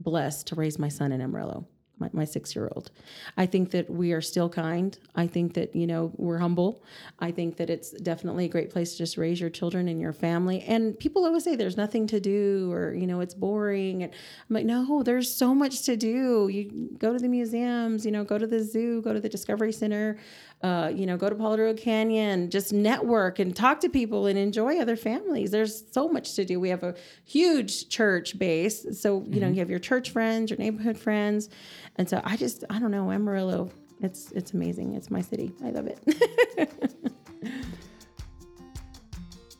blessed to raise my son in Amarillo. My, my six year old. I think that we are still kind. I think that, you know, we're humble. I think that it's definitely a great place to just raise your children and your family. And people always say there's nothing to do or, you know, it's boring. And I'm like, no, there's so much to do. You go to the museums, you know, go to the zoo, go to the Discovery Center, uh, you know, go to Palo Duro Canyon, just network and talk to people and enjoy other families. There's so much to do. We have a huge church base. So, you know, you have your church friends, your neighborhood friends. And so I just, I don't know, Amarillo, it's, it's amazing. It's my city. I love it.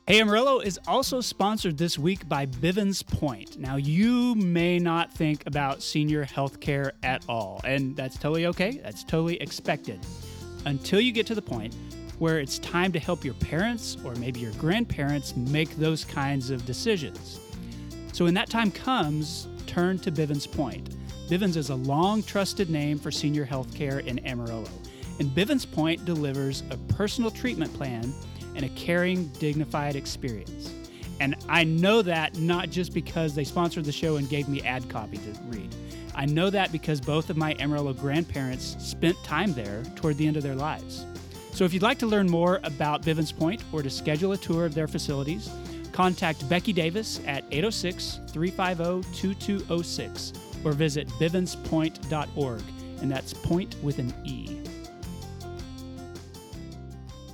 Hey Amarillo is also sponsored this week by Bivens Point. Now, you may not think about senior health care at all, and that's totally okay. That's totally expected until you get to the point where it's time to help your parents or maybe your grandparents make those kinds of decisions. So, when that time comes, turn to Bivens Point. Bivens is a long trusted name for senior health care in Amarillo, and Bivens Point delivers a personal treatment plan and a caring, dignified experience. And I know that not just because they sponsored the show and gave me ad copy to read. I know that because both of my Amarillo grandparents spent time there toward the end of their lives. So if you'd like to learn more about Bivens Point or to schedule a tour of their facilities, contact Becky Davis at 806 350 2206 or visit bivenspoint.org. And that's point with an E.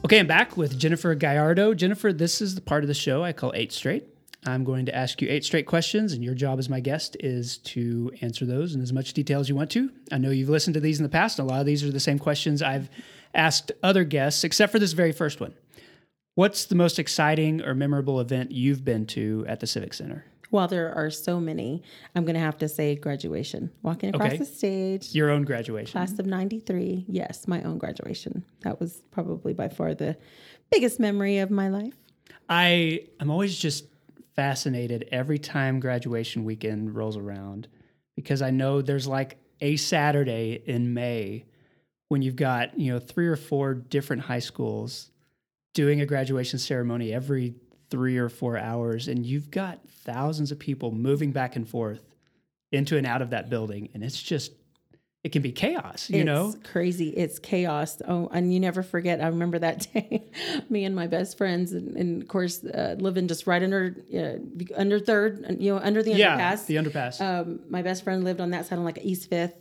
Okay, I'm back with Jennifer Gallardo. Jennifer, this is the part of the show I call Eight Straight. I'm going to ask you eight straight questions, and your job as my guest is to answer those in as much detail as you want to. I know you've listened to these in the past. A lot of these are the same questions I've asked other guests, except for this very first one. What's the most exciting or memorable event you've been to at the Civic Center? While there are so many, I'm going to have to say graduation. Walking across Okay. the stage, Your own graduation. class of 93. Yes, my own graduation. That was probably by far the biggest memory of my life. I am always just fascinated every time graduation weekend rolls around because I know there's like a Saturday in May when you've got, you know, three or four different high schools doing a graduation ceremony every three or four hours and you've got thousands of people moving back and forth into and out of that building and it's just it can be chaos, you it's know? crazy. It's chaos. Oh, and you never forget. I remember that day, me and my best friends, and, and of course, uh, living just right under, uh, under third, you know, under the Yeah, underpass. the underpass. um, my best friend lived on that side on like East Fifth.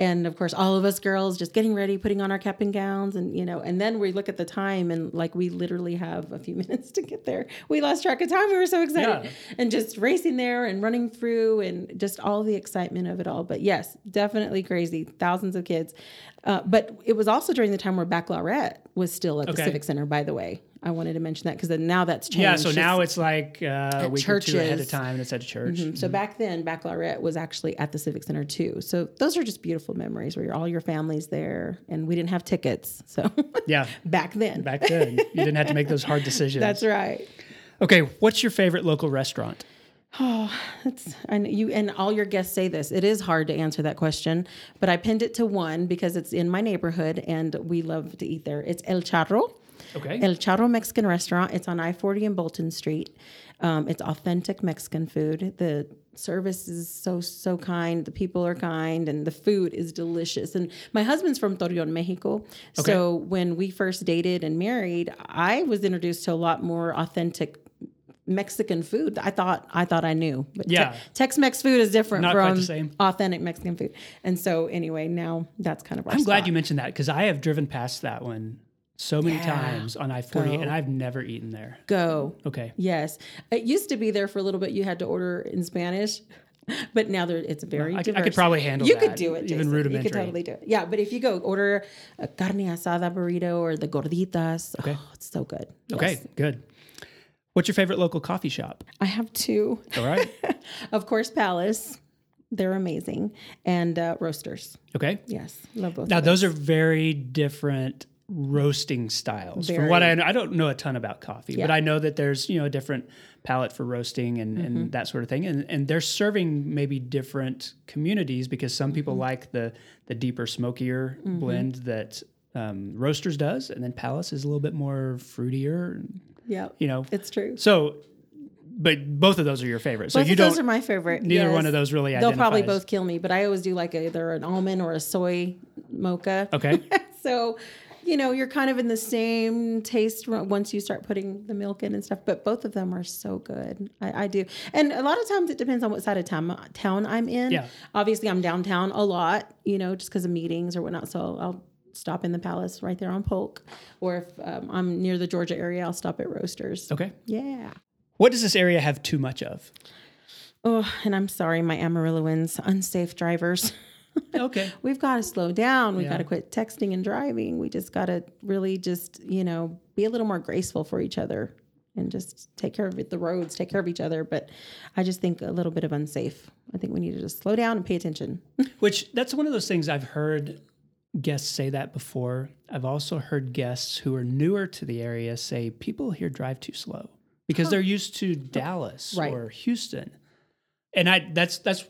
And of course, all of us girls just getting ready, putting on our cap and gowns, and you know, and then we look at the time and like we literally have a few minutes to get there. We lost track of time. We were so excited Yeah. and just racing there and running through and just all the excitement of it all. But yes, definitely crazy. Thousands of kids. Uh, but it was also during the time where Baccalaureate was still at the Civic Center, by the way. I wanted to mention that because now that's changed. yeah, so now it's like uh, a week or two ahead of churches. time and it's at a church. so back then, Baccalaureate was actually at the Civic Center too. So those are just beautiful memories where you're, all your family's there, and we didn't have tickets. So Yeah, back then, back then you didn't have to make those hard decisions. that's right. Okay, what's your favorite local restaurant? Oh, it's and you and all your guests say this. It is hard to answer that question, but I pinned it to one because it's in my neighborhood and we love to eat there. It's El Charro. Okay. El Charro Mexican Restaurant. It's on I 40 and Bolton Street. Um, it's authentic Mexican food. The service is so, so kind. The people are kind and the food is delicious. And my husband's from Torreon, Mexico. So when we first dated and married, I was introduced to a lot more authentic Mexican food. I thought I thought I knew, but Te- Yeah. Tex-Mex food is different Not from authentic Mexican food. And so anyway, now that's kind of our I'm glad you mentioned that because I have driven past that one so many Yeah. times on I 40 Go. and I've never eaten there. go. Okay. Yes, it used to be there for a little bit. You had to order in Spanish, but now there it's very. I could- I could probably handle it. You that, could do it, even Jason. You could totally do it. Yeah, but if you go order a carne asada burrito or the gorditas, Okay. oh, it's so good. Okay, good. What's your favorite local coffee shop? I have two. All right. Of course, Palace. They're amazing, and uh, roasters. Okay. Yes, love both. Now, of those are very different roasting styles. From what I know, I don't know a ton about coffee, but I know that there's, you know, a different palette for roasting and, Mm-hmm. and that sort of thing. And, and they're serving maybe different communities because some Mm-hmm. people like the, the deeper, smokier blend that um, Roasters does. And then Palace is a little bit more fruitier, Yeah, you know. it's true. So but both of those are your favorite. So Both you of don't. those are my favorite. neither one of those really They'll probably both kill me, but I always do like either an almond or a soy mocha. okay. so, you know, you're kind of in the same taste once you start putting the milk in and stuff. But both of them are so good. I, I do, and a lot of times it depends on what side of town town I'm in. Yeah. Obviously, I'm downtown a lot, you know, just because of meetings or whatnot. So I'll stop in the Palace right there on Polk, or if um, I'm near the Georgia area, I'll stop at Roasters. Okay. Yeah. What does this area have too much of? Oh, and I'm sorry, my Amarilloans, unsafe drivers. Okay. We've got to slow down. We've Yeah. got to quit texting and driving. We just got to really just, you know, be a little more graceful for each other and just take care of it, the roads, take care of each other. But I just think a little bit of unsafe. I think we need to just slow down and pay attention. Which that's one of those things I've heard guests say that before. I've also heard guests who are newer to the area say people here drive too slow because they're used to Dallas Right. or Houston. And I that's that's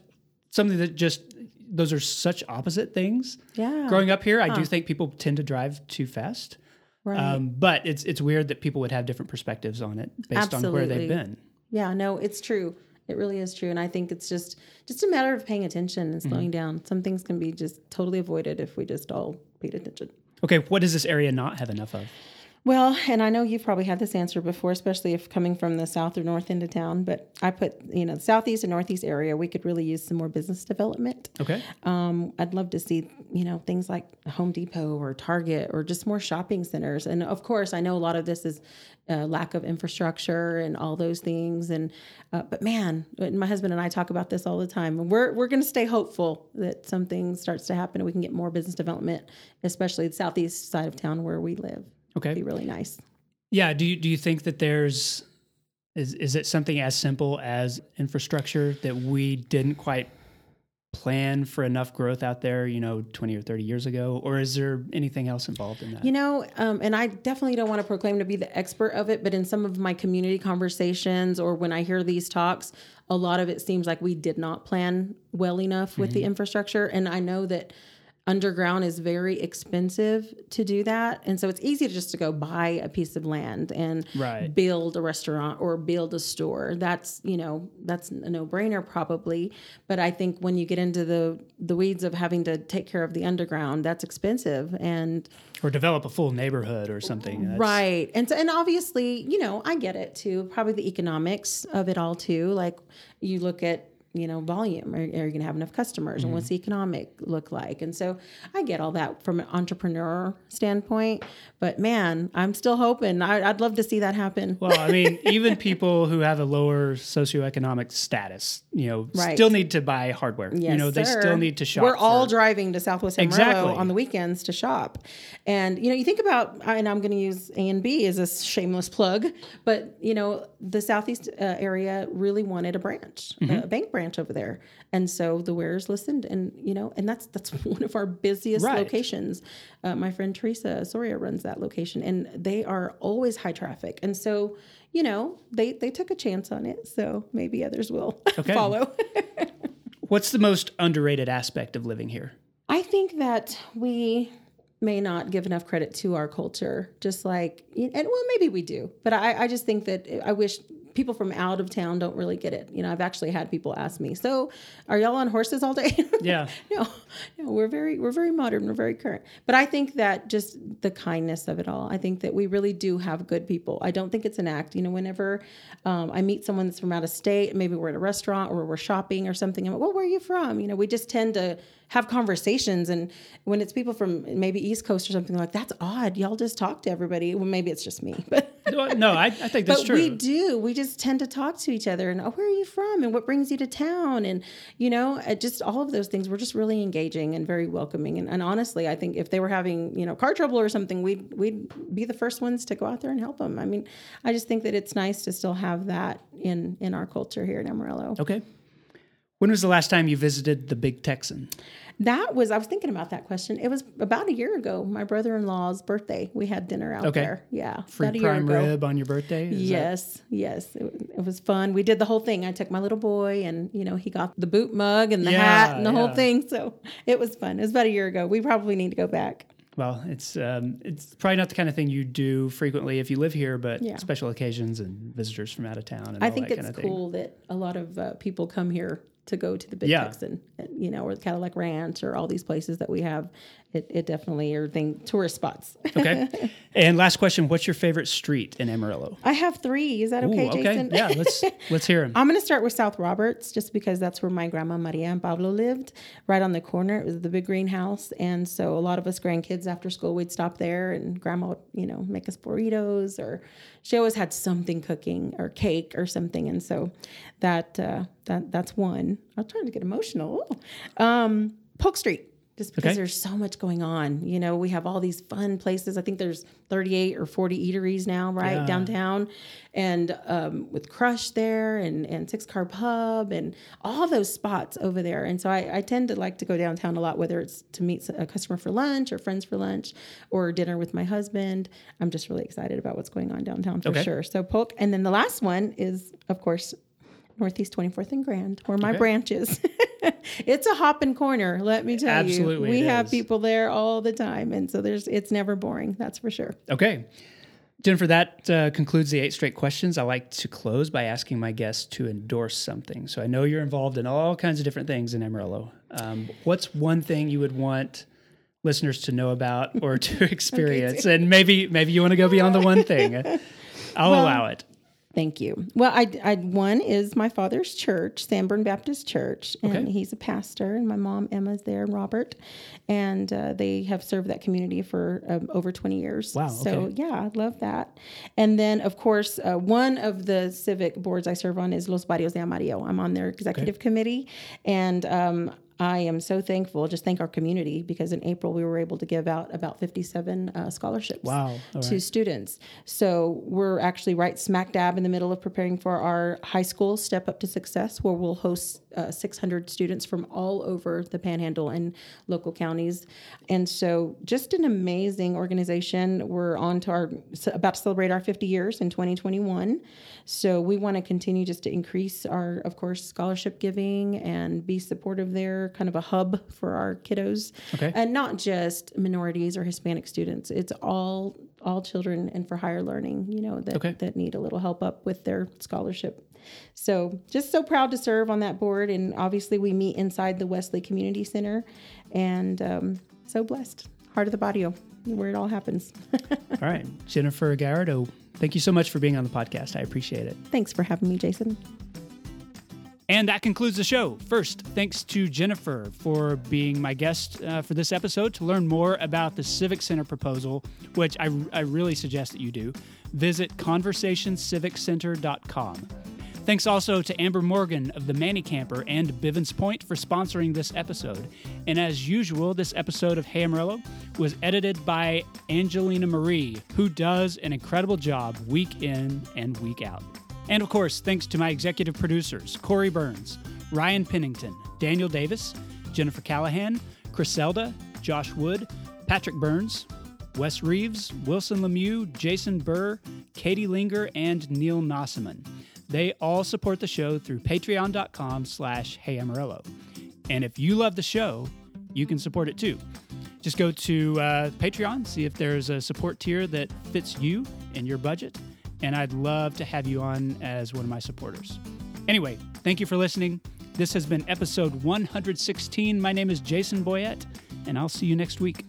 something that just those are such opposite things. Yeah. Growing up here, I do think people tend to drive too fast. right. Um, but it's it's weird that people would have different perspectives on it based on where they've been. yeah, no, it's true. It really is true. And I think it's just just a matter of paying attention and slowing down. Some things can be just totally avoided if we just all paid attention. Okay, what does this area not have enough of? Well, and I know you've probably had this answer before, especially if coming from the south or north end of town. But I put, you know, the southeast and northeast area, we could really use some more business development. Okay. Um, I'd love to see, you know, things like Home Depot or Target or just more shopping centers. And of course, I know a lot of this is uh, lack of infrastructure and all those things. And uh, but man, my husband and I talk about this all the time. We're we're going to stay hopeful that something starts to happen and we can get more business development, especially the southeast side of town where we live. Okay. Be really nice. Yeah. Do you do you think that there's is is it something as simple as infrastructure that we didn't quite plan for enough growth out there, you know, 20 or 30 years ago? Or is there anything else involved in that? You know, um, and I definitely don't want to proclaim to be the expert of it, but in some of my community conversations or when I hear these talks, a lot of it seems like we did not plan well enough with the infrastructure. And I know that underground is very expensive to do that. And so it's easy to just to go buy a piece of land and Right. build a restaurant or build a store. That's, you know, that's a no-brainer probably, but I think when you get into the the weeds of having to take care of the underground, that's expensive and or develop a full neighborhood or something. That's- Right. And so, and obviously, you know, I get it too. Probably the economics of it all too. Like you look at, you know, volume. Are, are you going to have enough customers, and what's the economic look like? And so, I get all that from an entrepreneur standpoint. But man, I'm still hoping. I, I'd love to see that happen. Well, I mean, even people who have a lower socioeconomic status, you know, Right. still need to buy hardware. Yes, you know, they sir. still need to shop. We're all for- driving to Southwest Amarillo Exactly. on the weekends to shop, and you know, you think about, and I'm going to use ANB as a shameless plug, but you know, the Southeast uh, area really wanted a branch, Mm-hmm. a bank branch over there, and so the Wares listened, and you know, and that's that's one of our busiest Right. locations. Uh, my friend Teresa Soria runs that location, and they are always high traffic, and so. You know, they they took a chance on it, so maybe others will Okay. follow. What's the most underrated aspect of living here? I think that we may not give enough credit to our culture, just like, and well, maybe we do, but I, I just think that I wish people from out of town don't really get it. You know, I've actually had people ask me, "So, are y'all on horses all day?" Yeah. no, no, we're very we're very modern, we're very current. But I think that just the kindness of it all. I think that we really do have good people. I don't think it's an act. You know, whenever um, I meet someone that's from out of state, maybe we're at a restaurant or we're shopping or something, I'm like, "Well, where are you from?" You know, we just tend to have conversations, and when it's people from maybe East Coast or something, like that's odd. Y'all just talk to everybody. Well, maybe it's just me, but. No, I, I think that's But true. we do. We just tend to talk to each other and, oh, where are you from? And what brings you to town? And, you know, uh, just all of those things. We're just really engaging and very welcoming. And, and honestly, I think if they were having, you know, car trouble or something, we'd, we'd be the first ones to go out there and help them. I mean, I just think that it's nice to still have that in, in our culture here in Amarillo. okay. When was the last time you visited the Big Texan? That was, I was thinking about that question. It was about a year ago, my brother in law's birthday. We had dinner out Okay. there. Yeah. Free about a year prime rib on your birthday? Is that- Yes, yes, it, it was fun. We did the whole thing. I took my little boy, and you know, he got the boot mug and the Yeah, hat and the whole thing. So it was fun. It was about a year ago. We probably need to go back. Well, it's um, it's probably not the kind of thing you do frequently if you live here, but Yeah. special occasions and visitors from out of town. And I all think that it's kind of thing. cool that a lot of uh, people come here to go to the Big Yeah. Texan, and, you know, or the Cadillac Ranch, or all these places that we have. It, it definitely are thing tourist spots. Okay. and last question: What's your favorite street in Amarillo? I have three. Is that okay, Ooh, okay. Jason? Yeah, let's let's hear them. I'm going to start with South Roberts just because that's where my grandma Maria and Pablo lived, right on the corner. It was the big greenhouse. And so a lot of us grandkids after school, we'd stop there and grandma would, you know, make us burritos or she always had something cooking or cake or something. And so that, uh, that that's one. I'm trying to get emotional. Um, Polk Street. Just because Okay. there's so much going on. You know, we have all these fun places. I think there's 38 or 40 eateries now, right? Yeah. Downtown. And um, with Crush there and, and Six Car Pub and all those spots over there. And so I, I tend to like to go downtown a lot, whether it's to meet a customer for lunch or friends for lunch or dinner with my husband. I'm just really excited about what's going on downtown for Okay. sure. So Polk. And then the last one is, of course, Northeast 24th and Grand, where my Okay. branch is. it's a hopping corner, let me tell Absolutely you. We have is. people there all the time, and so there's it's never boring. That's for sure. Okay. Jennifer, that uh, concludes the eight straight questions. I like to close by asking my guests to endorse something. So I know you're involved in all kinds of different things in Amarillo. Um, what's one thing you would want listeners to know about or to experience? and maybe maybe you want to go beyond the one thing. I'll allow it. Thank you. Well, I, I one is my father's church, Sanborn Baptist Church, and Okay. he's a pastor, and my mom Emma's there, and Robert, and uh, they have served that community for um, over twenty years. Wow, So okay. yeah, I love that. And then of course, uh, one of the civic boards I serve on is Los Barrios de Amarillo. I'm on their executive committee, and um, I am so thankful. Just thank our community because in April we were able to give out about 57 uh, scholarships Wow. All to students. So we're actually right smack dab in the middle of preparing for our high school Step Up to Success, where we'll host uh, 600 students from all over the Panhandle and local counties. And so, just an amazing organization. We're on to our about to celebrate our 50 years in 2021. So we want to continue just to increase our, of course, scholarship giving and be supportive there, kind of a hub for our kiddos Okay. and not just minorities or Hispanic students. It's all all children and for higher learning, you know, that Okay. that need a little help up with their scholarship. So just so proud to serve on that board, and obviously we meet inside the Wesley Community Center, and um, so blessed. Heart of the Barrio, where it all happens. All right. Jennifer Garrido, thank you so much for being on the podcast. I appreciate it. Thanks for having me, Jason. And that concludes the show. First, thanks to Jennifer for being my guest uh, for this episode. To learn more about the Civic Center proposal, which I, I really suggest that you do, visit conversationciviccenter.com. Thanks also to Amber Morgan of the Manny Camper and Bivens Point for sponsoring this episode. And as usual, this episode of Hey Amarillo was edited by Angelina Marie, who does an incredible job week in and week out. And of course, thanks to my executive producers, Corey Burns, Ryan Pennington, Daniel Davis, Jennifer Callahan, Criselda, Josh Wood, Patrick Burns, Wes Reeves, Wilson Lemieux, Jason Burr, Katie Linger, and Neil Nossaman. They all support the show through patreon.com slash heyamarillo. And if you love the show, you can support it too. Just go to uh, Patreon, see if there's a support tier that fits you and your budget, and I'd love to have you on as one of my supporters. Anyway, thank you for listening. This has been episode 116. My name is Jason Boyett, and I'll see you next week.